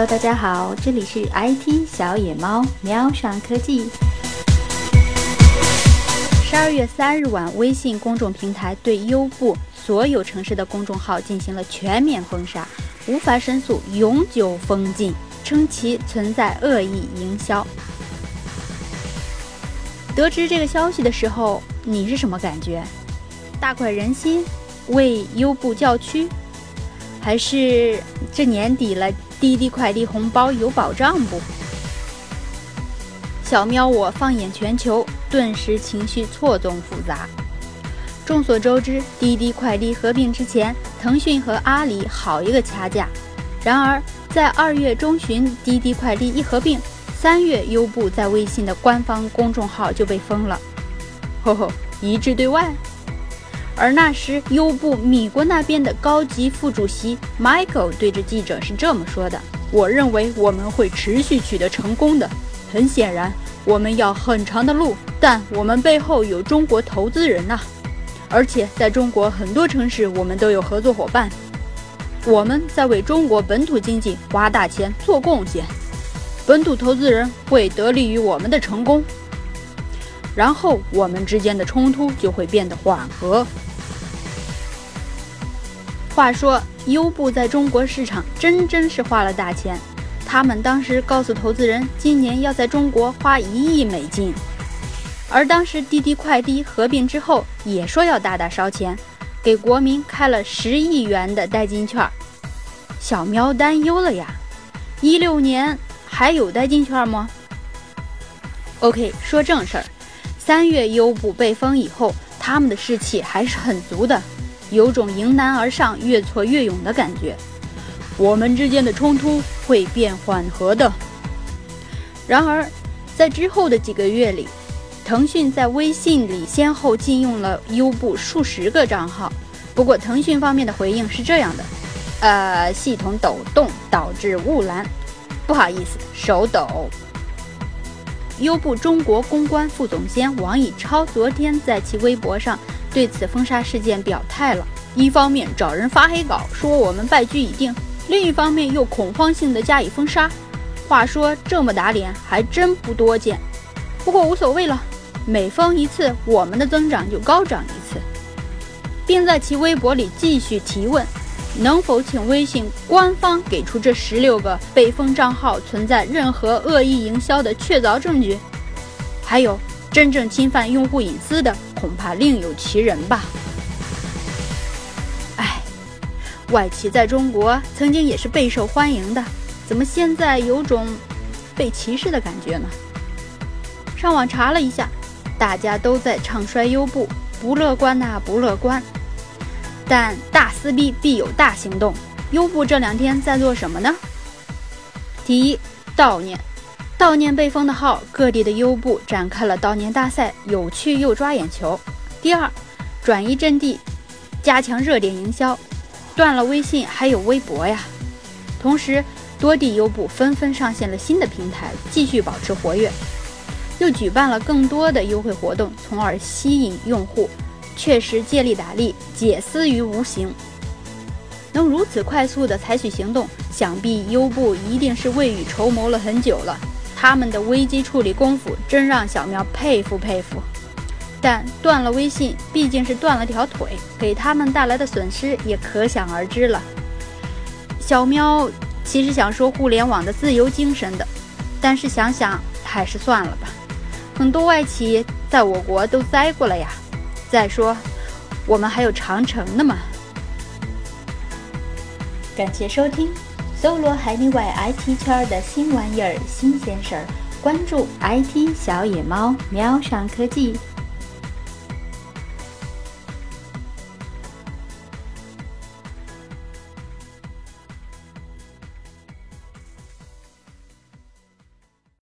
Hello，大家好，这里是 IT 小野猫喵上科技。十二月三日晚，微信公众平台对优步所有城市的公众号进行了全面封杀，无法申诉，永久封禁，称其存在恶意营销。得知这个消息的时候，你是什么感觉？大快人心，为优步叫屈，还是这年底了，滴滴快递红包有保障不？小喵，我放眼全球，顿时情绪错综复杂。众所周知，滴滴快递合并之前，腾讯和阿里好一个掐架。然而，在二月中旬，滴滴快递一合并。三月，优步在微信的官方公众号就被封了，呵呵，一致对外。而那时，优步米国那边的高级副主席 Michael 对着记者是这么说的：“我认为我们会持续取得成功的。很显然，我们要很长的路，但我们背后有中国投资人呐，而且在中国很多城市，我们都有合作伙伴。我们在为中国本土经济花大钱做贡献。”本土投资人会得利于我们的成功，然后我们之间的冲突就会变得缓和。话说，优步在中国市场真真是花了大钱，他们当时告诉投资人，今年要在中国花一亿美金，而当时滴滴快滴合并之后，也说要大大烧钱，给国民开了十亿元的代金券。小喵担忧了呀，一六年。还有代金券吗？OK，说正事儿。三月优步被封以后，他们的士气还是很足的，有种迎难而上、越挫越勇的感觉。我们之间的冲突会变缓和的。然而，在之后的几个月里，腾讯在微信里先后禁用了优步数十个账号。不过，腾讯方面的回应是这样的：呃，系统抖动导致误拦。不好意思，手抖。优步中国公关副总监王以超昨天在其微博上对此封杀事件表态了：一方面找人发黑稿说我们败局已定，另一方面又恐慌性的加以封杀。话说这么打脸还真不多见。不过无所谓了，每封一次，我们的增长就高涨一次，并在其微博里继续提问。能否请微信官方给出这十六个被封账号存在任何恶意营销的确凿证据？还有，真正侵犯用户隐私的，恐怕另有其人吧。哎，外企在中国曾经也是备受欢迎的，怎么现在有种被歧视的感觉呢？上网查了一下，大家都在唱衰优步，不乐观呐，不乐观。但大撕逼必有大行动，优步这两天在做什么呢？第一，悼念，悼念被封的号，各地的优步展开了悼念大赛，有趣又抓眼球。第二，转移阵地，加强热点营销，断了微信还有微博呀。同时，多地优步纷纷上线了新的平台，继续保持活跃，又举办了更多的优惠活动，从而吸引用户。确实借力打力，解私于无形。能如此快速的采取行动，想必优步一定是未雨绸缪了很久了。他们的危机处理功夫真让小喵佩服佩服。但断了微信，毕竟是断了条腿，给他们带来的损失也可想而知了。小喵其实想说互联网的自由精神的，但是想想还是算了吧。很多外企在我国都栽过了呀。再说，我们还有长城呢嘛！感谢收听，搜罗海内外 IT 圈的新玩意儿、新鲜事儿，关注 IT 小野猫，喵上科技。